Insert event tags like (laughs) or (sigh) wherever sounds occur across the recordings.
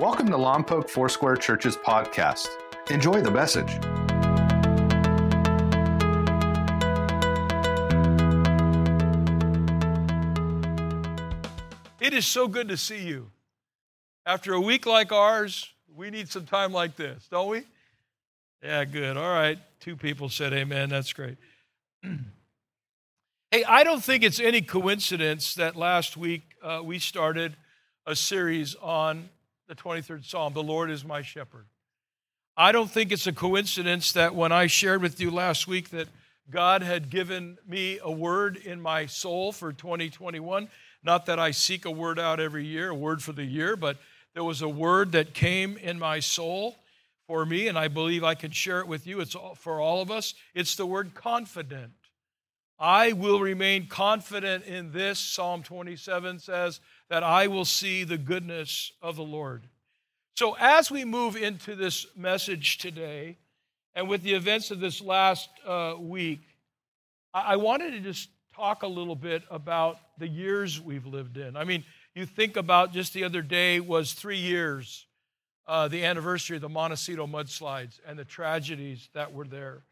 Welcome to Lompoc Foursquare Church's podcast. Enjoy the message. It is so good to see you. After a week like ours, we need some time like this, don't we? Yeah, good. All right. Two people said amen. That's great. (clears throat) hey, I don't think it's any coincidence that last week uh, we started a series on the 23rd Psalm The Lord is my shepherd. I don't think it's a coincidence that when I shared with you last week that God had given me a word in my soul for 2021, not that I seek a word out every year, a word for the year, but there was a word that came in my soul for me, and I believe I can share it with you. It's all, for all of us. It's the word confident. I will remain confident in this, Psalm 27 says, that I will see the goodness of the Lord. So, as we move into this message today, and with the events of this last uh, week, I-, I wanted to just talk a little bit about the years we've lived in. I mean, you think about just the other day was three years, uh, the anniversary of the Montecito mudslides and the tragedies that were there.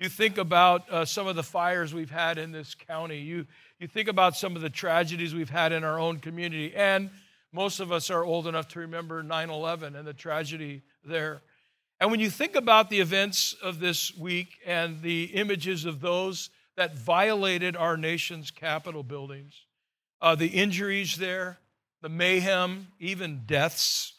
You think about uh, some of the fires we've had in this county. You, you think about some of the tragedies we've had in our own community. And most of us are old enough to remember 9 11 and the tragedy there. And when you think about the events of this week and the images of those that violated our nation's Capitol buildings, uh, the injuries there, the mayhem, even deaths,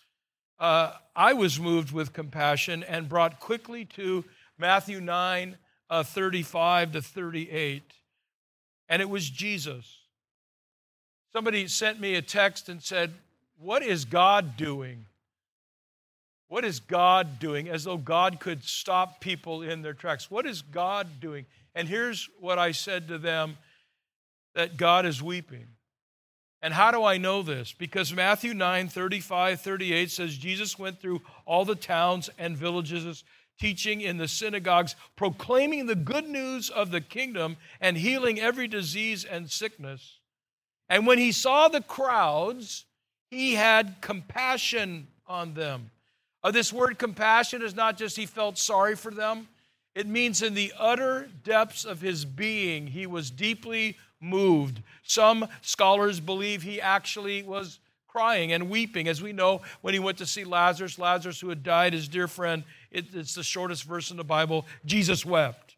uh, I was moved with compassion and brought quickly to Matthew 9 uh, 35 to 38. And it was Jesus. Somebody sent me a text and said, What is God doing? What is God doing? As though God could stop people in their tracks. What is God doing? And here's what I said to them that God is weeping. And how do I know this? Because Matthew 9, 35, 38 says Jesus went through all the towns and villages, teaching in the synagogues, proclaiming the good news of the kingdom and healing every disease and sickness. And when he saw the crowds, he had compassion on them. Uh, this word compassion is not just he felt sorry for them, it means in the utter depths of his being, he was deeply moved. Some scholars believe he actually was crying and weeping. As we know, when he went to see Lazarus, Lazarus who had died, his dear friend, it's the shortest verse in the Bible, Jesus wept.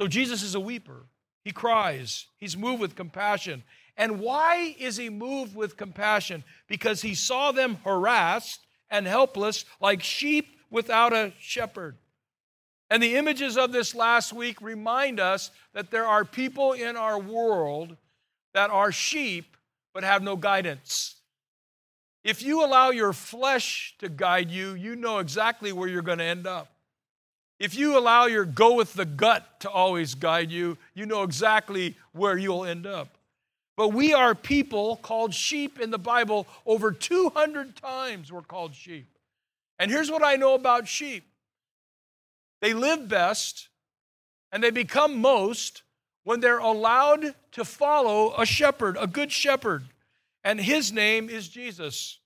So Jesus is a weeper. He cries, he's moved with compassion. And why is he moved with compassion? Because he saw them harassed and helpless like sheep without a shepherd. And the images of this last week remind us that there are people in our world that are sheep but have no guidance. If you allow your flesh to guide you, you know exactly where you're going to end up. If you allow your go with the gut to always guide you, you know exactly where you'll end up. But we are people called sheep in the Bible. Over 200 times we're called sheep. And here's what I know about sheep they live best and they become most when they're allowed to follow a shepherd, a good shepherd. And his name is Jesus.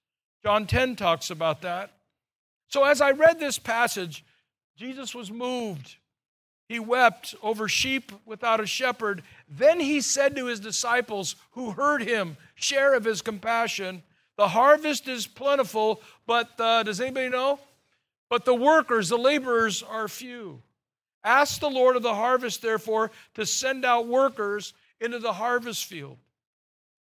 John 10 talks about that. So as I read this passage, Jesus was moved. He wept over sheep without a shepherd. Then he said to his disciples who heard him share of his compassion, The harvest is plentiful, but does anybody know? But the workers, the laborers, are few. Ask the Lord of the harvest, therefore, to send out workers into the harvest field.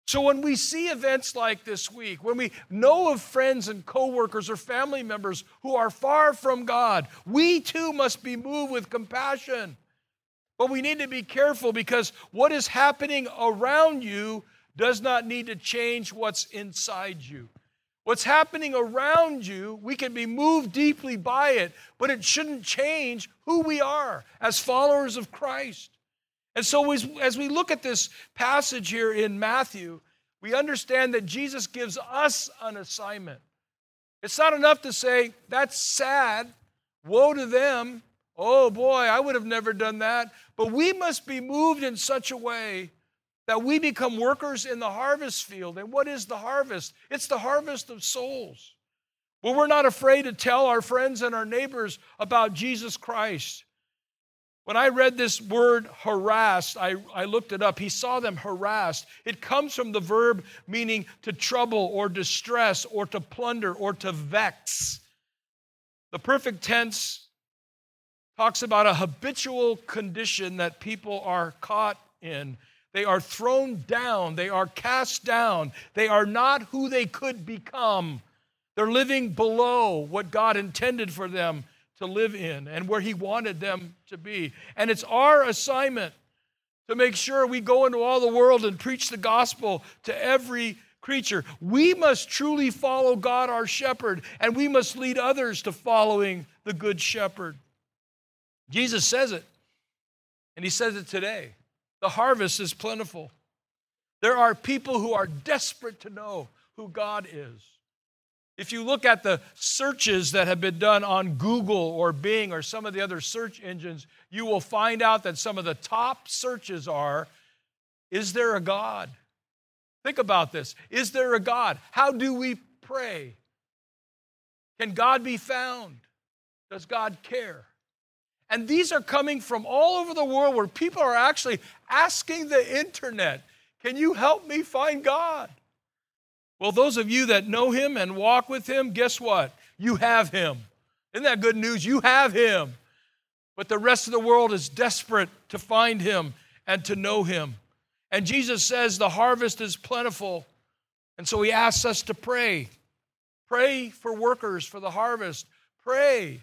So when we see events like this week, when we know of friends and coworkers or family members who are far from God, we too must be moved with compassion. But we need to be careful because what is happening around you does not need to change what's inside you. What's happening around you, we can be moved deeply by it, but it shouldn't change who we are as followers of Christ. And so, as, as we look at this passage here in Matthew, we understand that Jesus gives us an assignment. It's not enough to say, that's sad, woe to them. Oh boy, I would have never done that. But we must be moved in such a way that we become workers in the harvest field. And what is the harvest? It's the harvest of souls. Well, we're not afraid to tell our friends and our neighbors about Jesus Christ. When I read this word harassed, I, I looked it up. He saw them harassed. It comes from the verb meaning to trouble or distress or to plunder or to vex. The perfect tense talks about a habitual condition that people are caught in. They are thrown down, they are cast down, they are not who they could become. They're living below what God intended for them to live in and where He wanted them to be. And it's our assignment to make sure we go into all the world and preach the gospel to every creature. We must truly follow God, our shepherd, and we must lead others to following the good shepherd. Jesus says it, and He says it today. The harvest is plentiful. There are people who are desperate to know who God is. If you look at the searches that have been done on Google or Bing or some of the other search engines, you will find out that some of the top searches are Is there a God? Think about this. Is there a God? How do we pray? Can God be found? Does God care? And these are coming from all over the world where people are actually asking the internet, Can you help me find God? Well, those of you that know Him and walk with Him, guess what? You have Him. Isn't that good news? You have Him. But the rest of the world is desperate to find Him and to know Him. And Jesus says the harvest is plentiful. And so He asks us to pray. Pray for workers for the harvest. Pray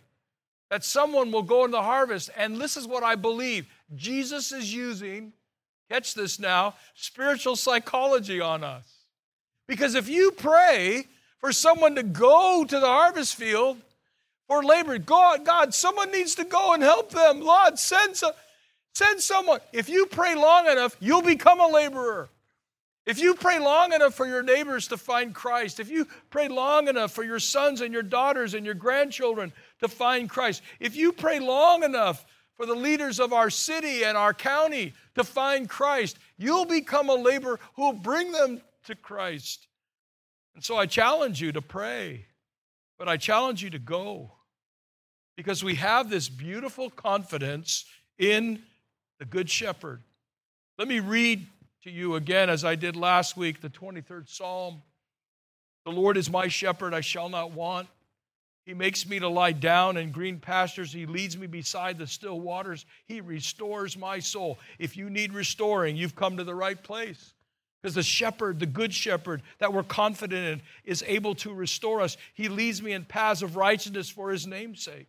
that someone will go in the harvest. And this is what I believe Jesus is using, catch this now, spiritual psychology on us. Because if you pray for someone to go to the harvest field for labor, God, God, someone needs to go and help them. Lord, send, some, send someone. If you pray long enough, you'll become a laborer. If you pray long enough for your neighbors to find Christ, if you pray long enough for your sons and your daughters and your grandchildren to find Christ, if you pray long enough for the leaders of our city and our county to find Christ, you'll become a laborer who will bring them to Christ. And so I challenge you to pray, but I challenge you to go because we have this beautiful confidence in the Good Shepherd. Let me read to you again, as I did last week, the 23rd Psalm. The Lord is my shepherd, I shall not want. He makes me to lie down in green pastures. He leads me beside the still waters. He restores my soul. If you need restoring, you've come to the right place. Because the shepherd, the good shepherd that we're confident in, is able to restore us. He leads me in paths of righteousness for his name's sake.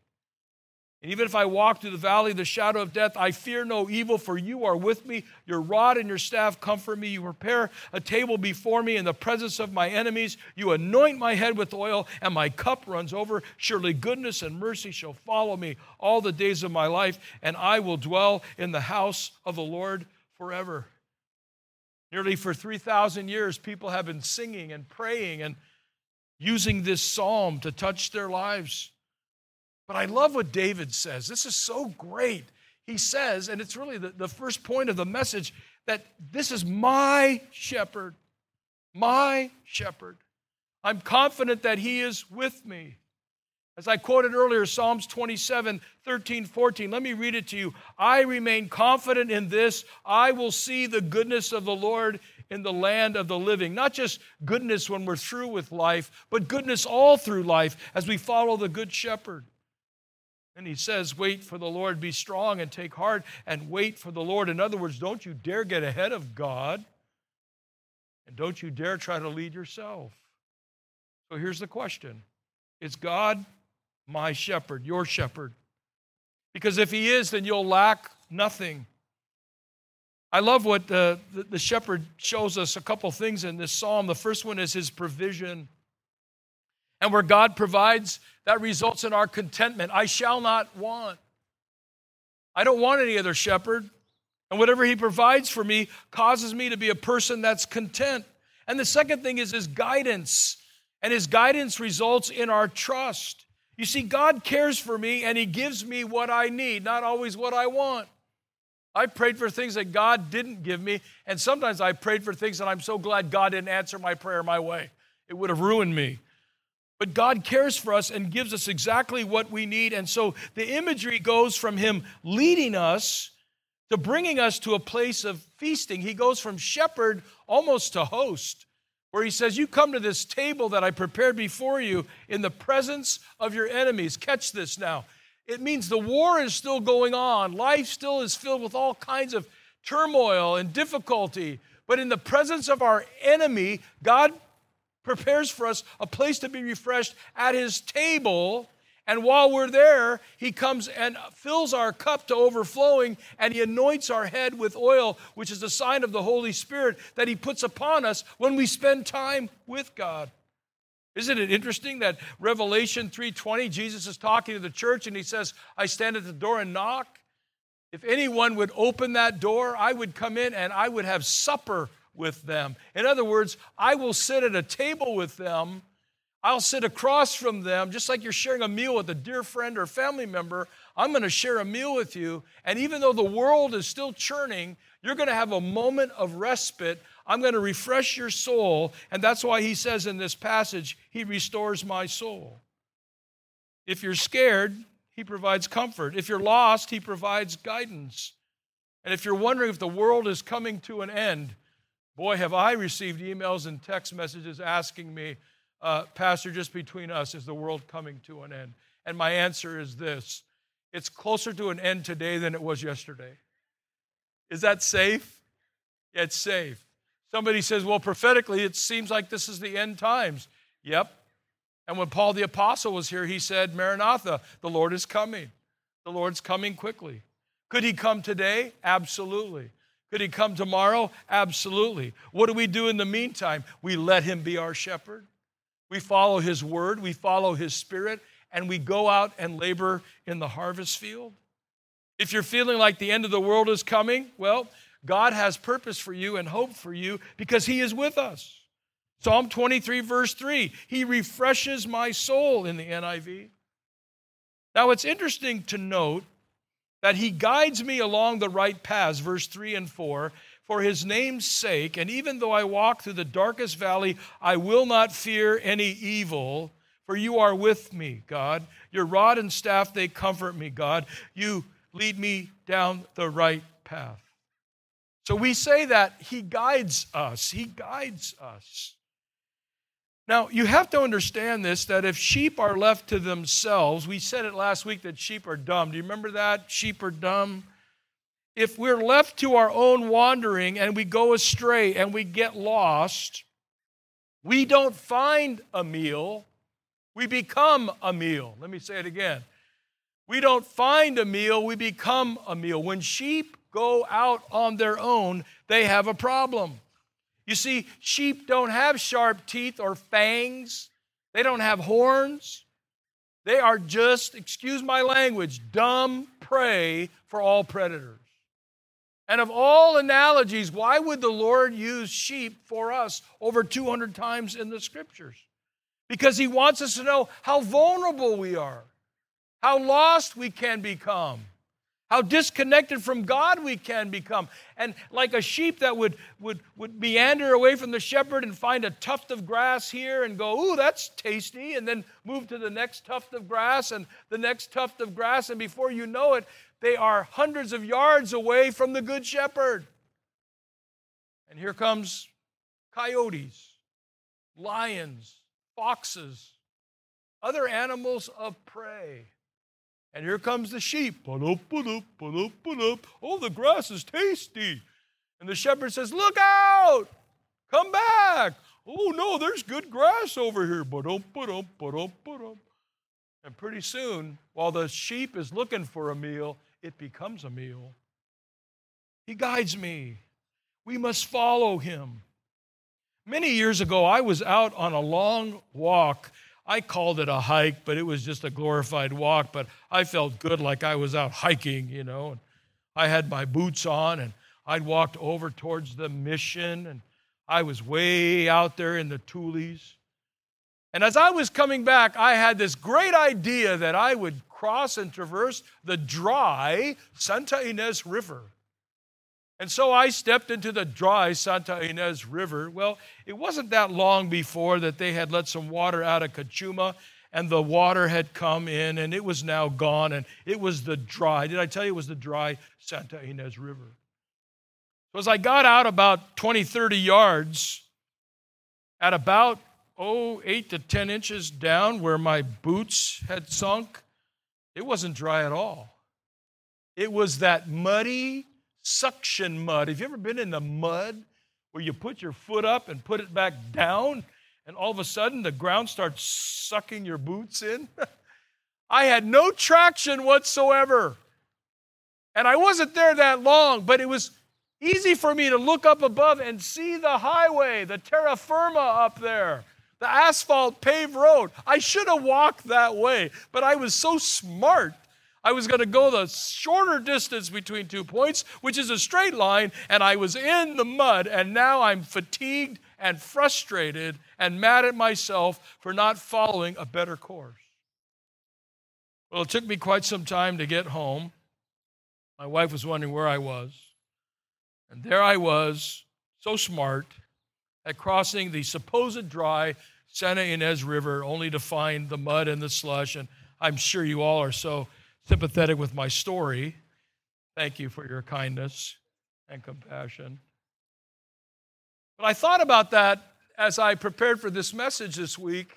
And even if I walk through the valley of the shadow of death, I fear no evil, for you are with me. Your rod and your staff comfort me. You prepare a table before me in the presence of my enemies. You anoint my head with oil, and my cup runs over. Surely goodness and mercy shall follow me all the days of my life, and I will dwell in the house of the Lord forever. Nearly for 3,000 years, people have been singing and praying and using this psalm to touch their lives. But I love what David says. This is so great. He says, and it's really the, the first point of the message, that this is my shepherd, my shepherd. I'm confident that he is with me. As I quoted earlier, Psalms 27, 13, 14. Let me read it to you. I remain confident in this. I will see the goodness of the Lord in the land of the living. Not just goodness when we're through with life, but goodness all through life as we follow the Good Shepherd. And he says, Wait for the Lord, be strong and take heart and wait for the Lord. In other words, don't you dare get ahead of God and don't you dare try to lead yourself. So here's the question Is God my shepherd, your shepherd. Because if he is, then you'll lack nothing. I love what the, the shepherd shows us a couple things in this psalm. The first one is his provision. And where God provides, that results in our contentment. I shall not want. I don't want any other shepherd. And whatever he provides for me causes me to be a person that's content. And the second thing is his guidance. And his guidance results in our trust. You see, God cares for me and He gives me what I need, not always what I want. I prayed for things that God didn't give me, and sometimes I prayed for things that I'm so glad God didn't answer my prayer my way. It would have ruined me. But God cares for us and gives us exactly what we need. And so the imagery goes from Him leading us to bringing us to a place of feasting. He goes from shepherd almost to host, where He says, You come to this table that I prepared before you in the presence of your enemies. Catch this now. It means the war is still going on, life still is filled with all kinds of turmoil and difficulty. But in the presence of our enemy, God prepares for us a place to be refreshed at his table. And while we're there, he comes and fills our cup to overflowing, and he anoints our head with oil, which is a sign of the Holy Spirit that he puts upon us when we spend time with God. Isn't it interesting that Revelation 3:20 Jesus is talking to the church and he says, "I stand at the door and knock. If anyone would open that door, I would come in and I would have supper with them. In other words, I will sit at a table with them. I'll sit across from them, just like you're sharing a meal with a dear friend or family member. I'm going to share a meal with you. And even though the world is still churning, you're going to have a moment of respite. I'm going to refresh your soul. And that's why he says in this passage, He restores my soul. If you're scared, He provides comfort. If you're lost, He provides guidance. And if you're wondering if the world is coming to an end, Boy, have I received emails and text messages asking me, uh, Pastor, just between us, is the world coming to an end? And my answer is this it's closer to an end today than it was yesterday. Is that safe? Yeah, it's safe. Somebody says, well, prophetically, it seems like this is the end times. Yep. And when Paul the Apostle was here, he said, Maranatha, the Lord is coming. The Lord's coming quickly. Could he come today? Absolutely. Could he come tomorrow? Absolutely. What do we do in the meantime? We let him be our shepherd. We follow his word, we follow his spirit, and we go out and labor in the harvest field. If you're feeling like the end of the world is coming, well, God has purpose for you and hope for you because he is with us. Psalm 23, verse 3 He refreshes my soul in the NIV. Now, it's interesting to note that he guides me along the right paths, verse 3 and 4, for his name's sake. And even though I walk through the darkest valley, I will not fear any evil, for you are with me, God. Your rod and staff, they comfort me, God. You lead me down the right path. So we say that he guides us. He guides us. Now, you have to understand this that if sheep are left to themselves, we said it last week that sheep are dumb. Do you remember that? Sheep are dumb. If we're left to our own wandering and we go astray and we get lost, we don't find a meal, we become a meal. Let me say it again. We don't find a meal, we become a meal. When sheep go out on their own, they have a problem. You see, sheep don't have sharp teeth or fangs, they don't have horns. They are just, excuse my language, dumb prey for all predators. And of all analogies, why would the Lord use sheep for us over 200 times in the scriptures? Because he wants us to know how vulnerable we are, how lost we can become how disconnected from God we can become. And like a sheep that would, would, would meander away from the shepherd and find a tuft of grass here and go, ooh, that's tasty, and then move to the next tuft of grass and the next tuft of grass, and before you know it, they are hundreds of yards away from the good shepherd. And here comes coyotes, lions, foxes, other animals of prey. And here comes the sheep. Oh, the grass is tasty. And the shepherd says, Look out! Come back! Oh, no, there's good grass over here. And pretty soon, while the sheep is looking for a meal, it becomes a meal. He guides me. We must follow him. Many years ago, I was out on a long walk I called it a hike, but it was just a glorified walk. But I felt good like I was out hiking, you know. And I had my boots on and I'd walked over towards the mission and I was way out there in the Tules. And as I was coming back, I had this great idea that I would cross and traverse the dry Santa Ynez River. And so I stepped into the dry Santa Ynez River. Well, it wasn't that long before that they had let some water out of Cachuma, and the water had come in, and it was now gone, and it was the dry. Did I tell you it was the dry Santa Ynez River? So as I got out about 20, 30 yards, at about, oh, eight to 10 inches down where my boots had sunk, it wasn't dry at all. It was that muddy, suction mud. Have you ever been in the mud where you put your foot up and put it back down, and all of a sudden the ground starts sucking your boots in? (laughs) I had no traction whatsoever. And I wasn't there that long, but it was easy for me to look up above and see the highway, the terra firma up there, the asphalt paved road. I should have walked that way, but I was so smart I was going to go the shorter distance between two points, which is a straight line, and I was in the mud, and now I'm fatigued and frustrated and mad at myself for not following a better course. Well, it took me quite some time to get home. My wife was wondering where I was. And there I was, so smart, at crossing the supposed dry Santa Ynez River, only to find the mud and the slush. And I'm sure you all are so sympathetic with my story. Thank you for your kindness and compassion. But I thought about that as I prepared for this message this week.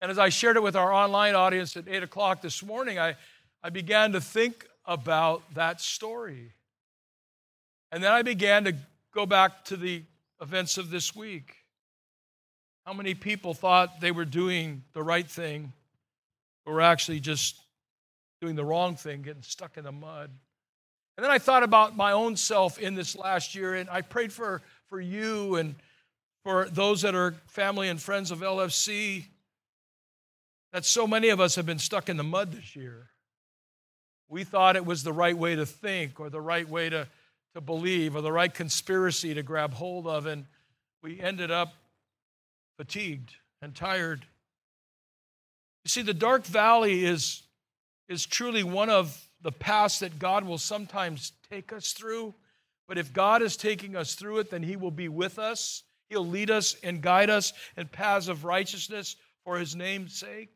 And as I shared it with our online audience at 8 o'clock this morning, I, I began to think about that story. And then I began to go back to the events of this week. How many people thought they were doing the right thing, but were actually just doing the wrong thing, getting stuck in the mud. And then I thought about my own self in this last year, and I prayed for, for you and for those that are family and friends of LFC that so many of us have been stuck in the mud this year. We thought it was the right way to think or the right way to, to believe or the right conspiracy to grab hold of, and we ended up fatigued and tired. You see, the dark valley is is truly one of the paths that God will sometimes take us through. But if God is taking us through it, then He will be with us. He'll lead us and guide us in paths of righteousness for His name's sake.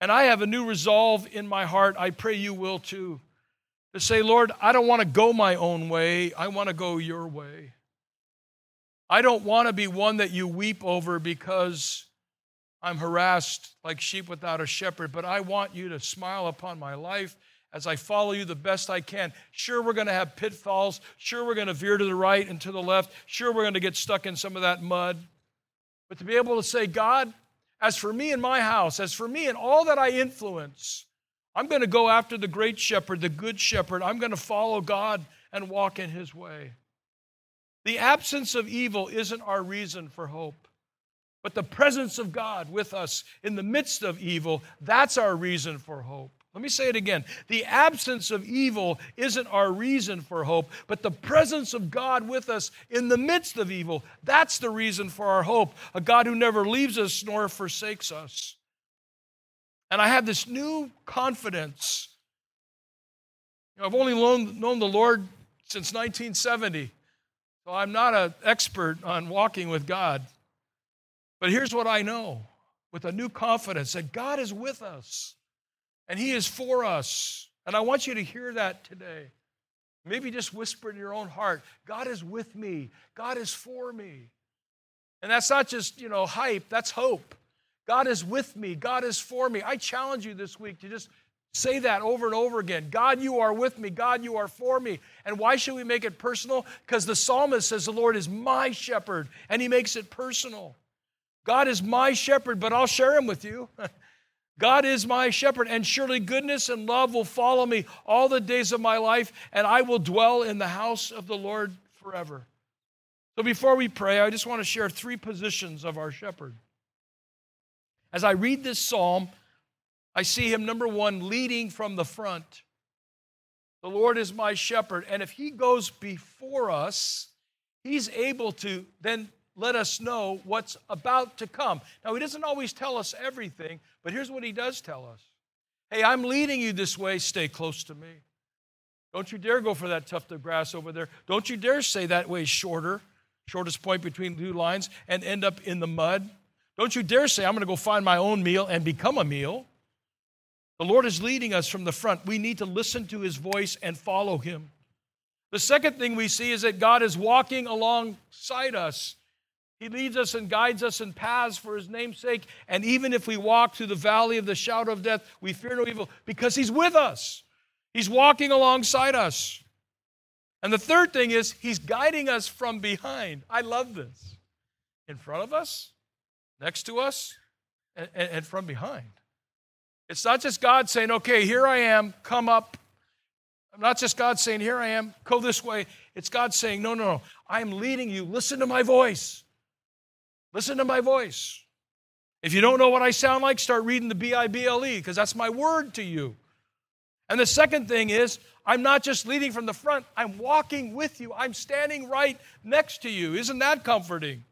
And I have a new resolve in my heart. I pray you will too. To say, Lord, I don't want to go my own way. I want to go your way. I don't want to be one that you weep over because I'm harassed like sheep without a shepherd, but I want you to smile upon my life as I follow you the best I can. Sure, we're going to have pitfalls. Sure, we're going to veer to the right and to the left. Sure, we're going to get stuck in some of that mud. But to be able to say, God, as for me and my house, as for me and all that I influence, I'm going to go after the great shepherd, the good shepherd. I'm going to follow God and walk in his way. The absence of evil isn't our reason for hope. But the presence of God with us in the midst of evil, that's our reason for hope. Let me say it again. The absence of evil isn't our reason for hope, but the presence of God with us in the midst of evil, that's the reason for our hope. A God who never leaves us nor forsakes us. And I have this new confidence. You know, I've only known, known the Lord since 1970, so I'm not an expert on walking with God. But here's what I know with a new confidence that God is with us and He is for us. And I want you to hear that today. Maybe just whisper in your own heart God is with me, God is for me. And that's not just, you know, hype, that's hope. God is with me, God is for me. I challenge you this week to just say that over and over again. God, you are with me. God, you are for me. And why should we make it personal? Because the psalmist says, The Lord is my shepherd, and he makes it personal. God is my shepherd, but I'll share him with you. (laughs) God is my shepherd, and surely goodness and love will follow me all the days of my life, and I will dwell in the house of the Lord forever. So before we pray, I just want to share three positions of our shepherd. As I read this psalm, I see him, number one, leading from the front. The Lord is my shepherd, and if he goes before us, he's able to then let us know what's about to come. Now, he doesn't always tell us everything, but here's what he does tell us Hey, I'm leading you this way, stay close to me. Don't you dare go for that tuft of grass over there. Don't you dare say that way shorter, shortest point between two lines, and end up in the mud. Don't you dare say, I'm going to go find my own meal and become a meal. The Lord is leading us from the front. We need to listen to his voice and follow him. The second thing we see is that God is walking alongside us. He leads us and guides us in paths for his name's sake. And even if we walk through the valley of the shadow of death, we fear no evil because he's with us. He's walking alongside us. And the third thing is, he's guiding us from behind. I love this. In front of us, next to us, and, and, from behind. It's not just God saying, okay, here I am, come up. I'm Not just God saying, here I am, go this way. It's God saying, no, no, no, I am leading you. Listen to my voice. Listen to my voice. If you don't know what I sound like, start reading the B I B L E because that's my word to you. And the second thing is, I'm not just leading from the front, I'm walking with you. I'm standing right next to you. Isn't that comforting?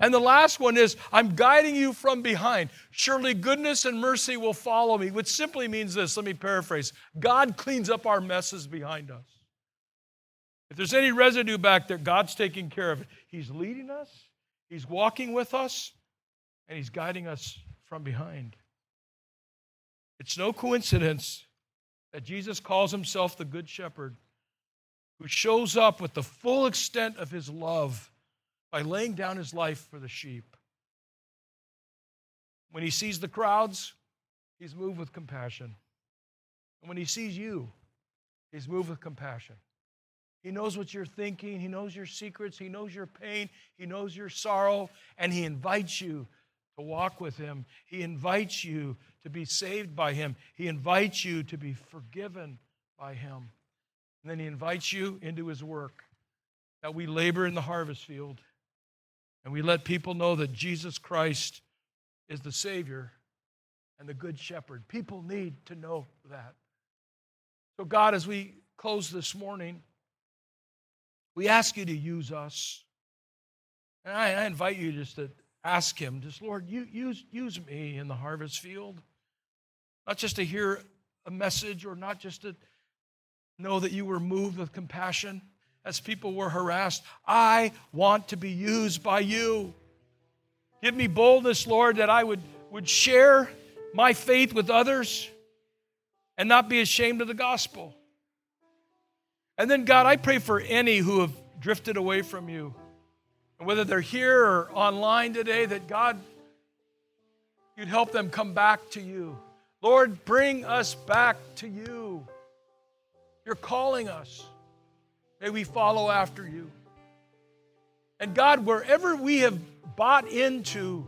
And the last one is, I'm guiding you from behind. Surely goodness and mercy will follow me, which simply means this. Let me paraphrase God cleans up our messes behind us. If there's any residue back there, God's taking care of it. He's leading us, He's walking with us, and He's guiding us from behind. It's no coincidence that Jesus calls Himself the Good Shepherd, who shows up with the full extent of His love by laying down His life for the sheep. When He sees the crowds, He's moved with compassion. And when He sees you, He's moved with compassion. He knows what you're thinking. He knows your secrets. He knows your pain. He knows your sorrow. And He invites you to walk with Him. He invites you to be saved by Him. He invites you to be forgiven by Him. And then He invites you into His work that we labor in the harvest field and we let people know that Jesus Christ is the Savior and the Good Shepherd. People need to know that. So, God, as we close this morning, we ask you to use us. And I, I invite you just to ask Him, just Lord, you, use, use me in the harvest field. Not just to hear a message or not just to know that you were moved with compassion as people were harassed. I want to be used by you. Give me boldness, Lord, that I would, would share my faith with others and not be ashamed of the gospel. And then, God, I pray for any who have drifted away from you. And whether they're here or online today, that God, you'd help them come back to you. Lord, bring us back to you. You're calling us. May we follow after you. And God, wherever we have bought into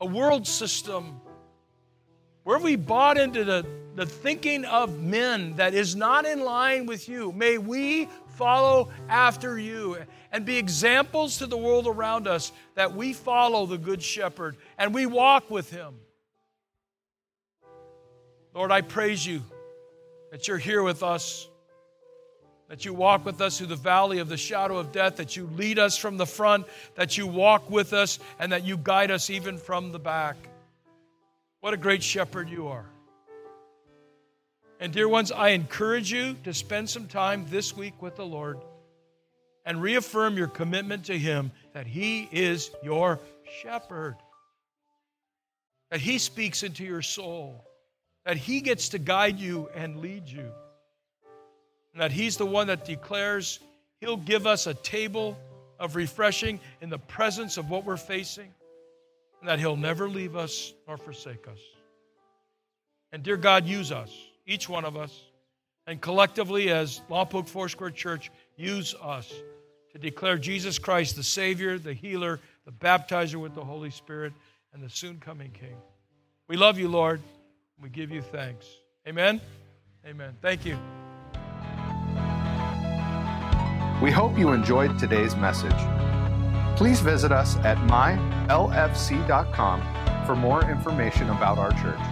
a world system, where we bought into the the thinking of men that is not in line with you. May we follow after you and be examples to the world around us that we follow the Good Shepherd and we walk with him. Lord, I praise you that you're here with us, that you walk with us through the valley of the shadow of death, that you lead us from the front, that you walk with us, and that you guide us even from the back. What a great shepherd you are. And, dear ones, I encourage you to spend some time this week with the Lord and reaffirm your commitment to Him that He is your shepherd, that He speaks into your soul, that He gets to guide you and lead you, and that He's the one that declares He'll give us a table of refreshing in the presence of what we're facing, and that He'll never leave us nor forsake us. And, dear God, use us each one of us, and collectively as Lompoc Foursquare Church, use us to declare Jesus Christ the Savior, the healer, the baptizer with the Holy Spirit, and the soon coming King. We love you, Lord. We give you thanks. Amen. Amen. Thank you. We hope you enjoyed today's message. Please visit us at mylfc.com for more information about our church.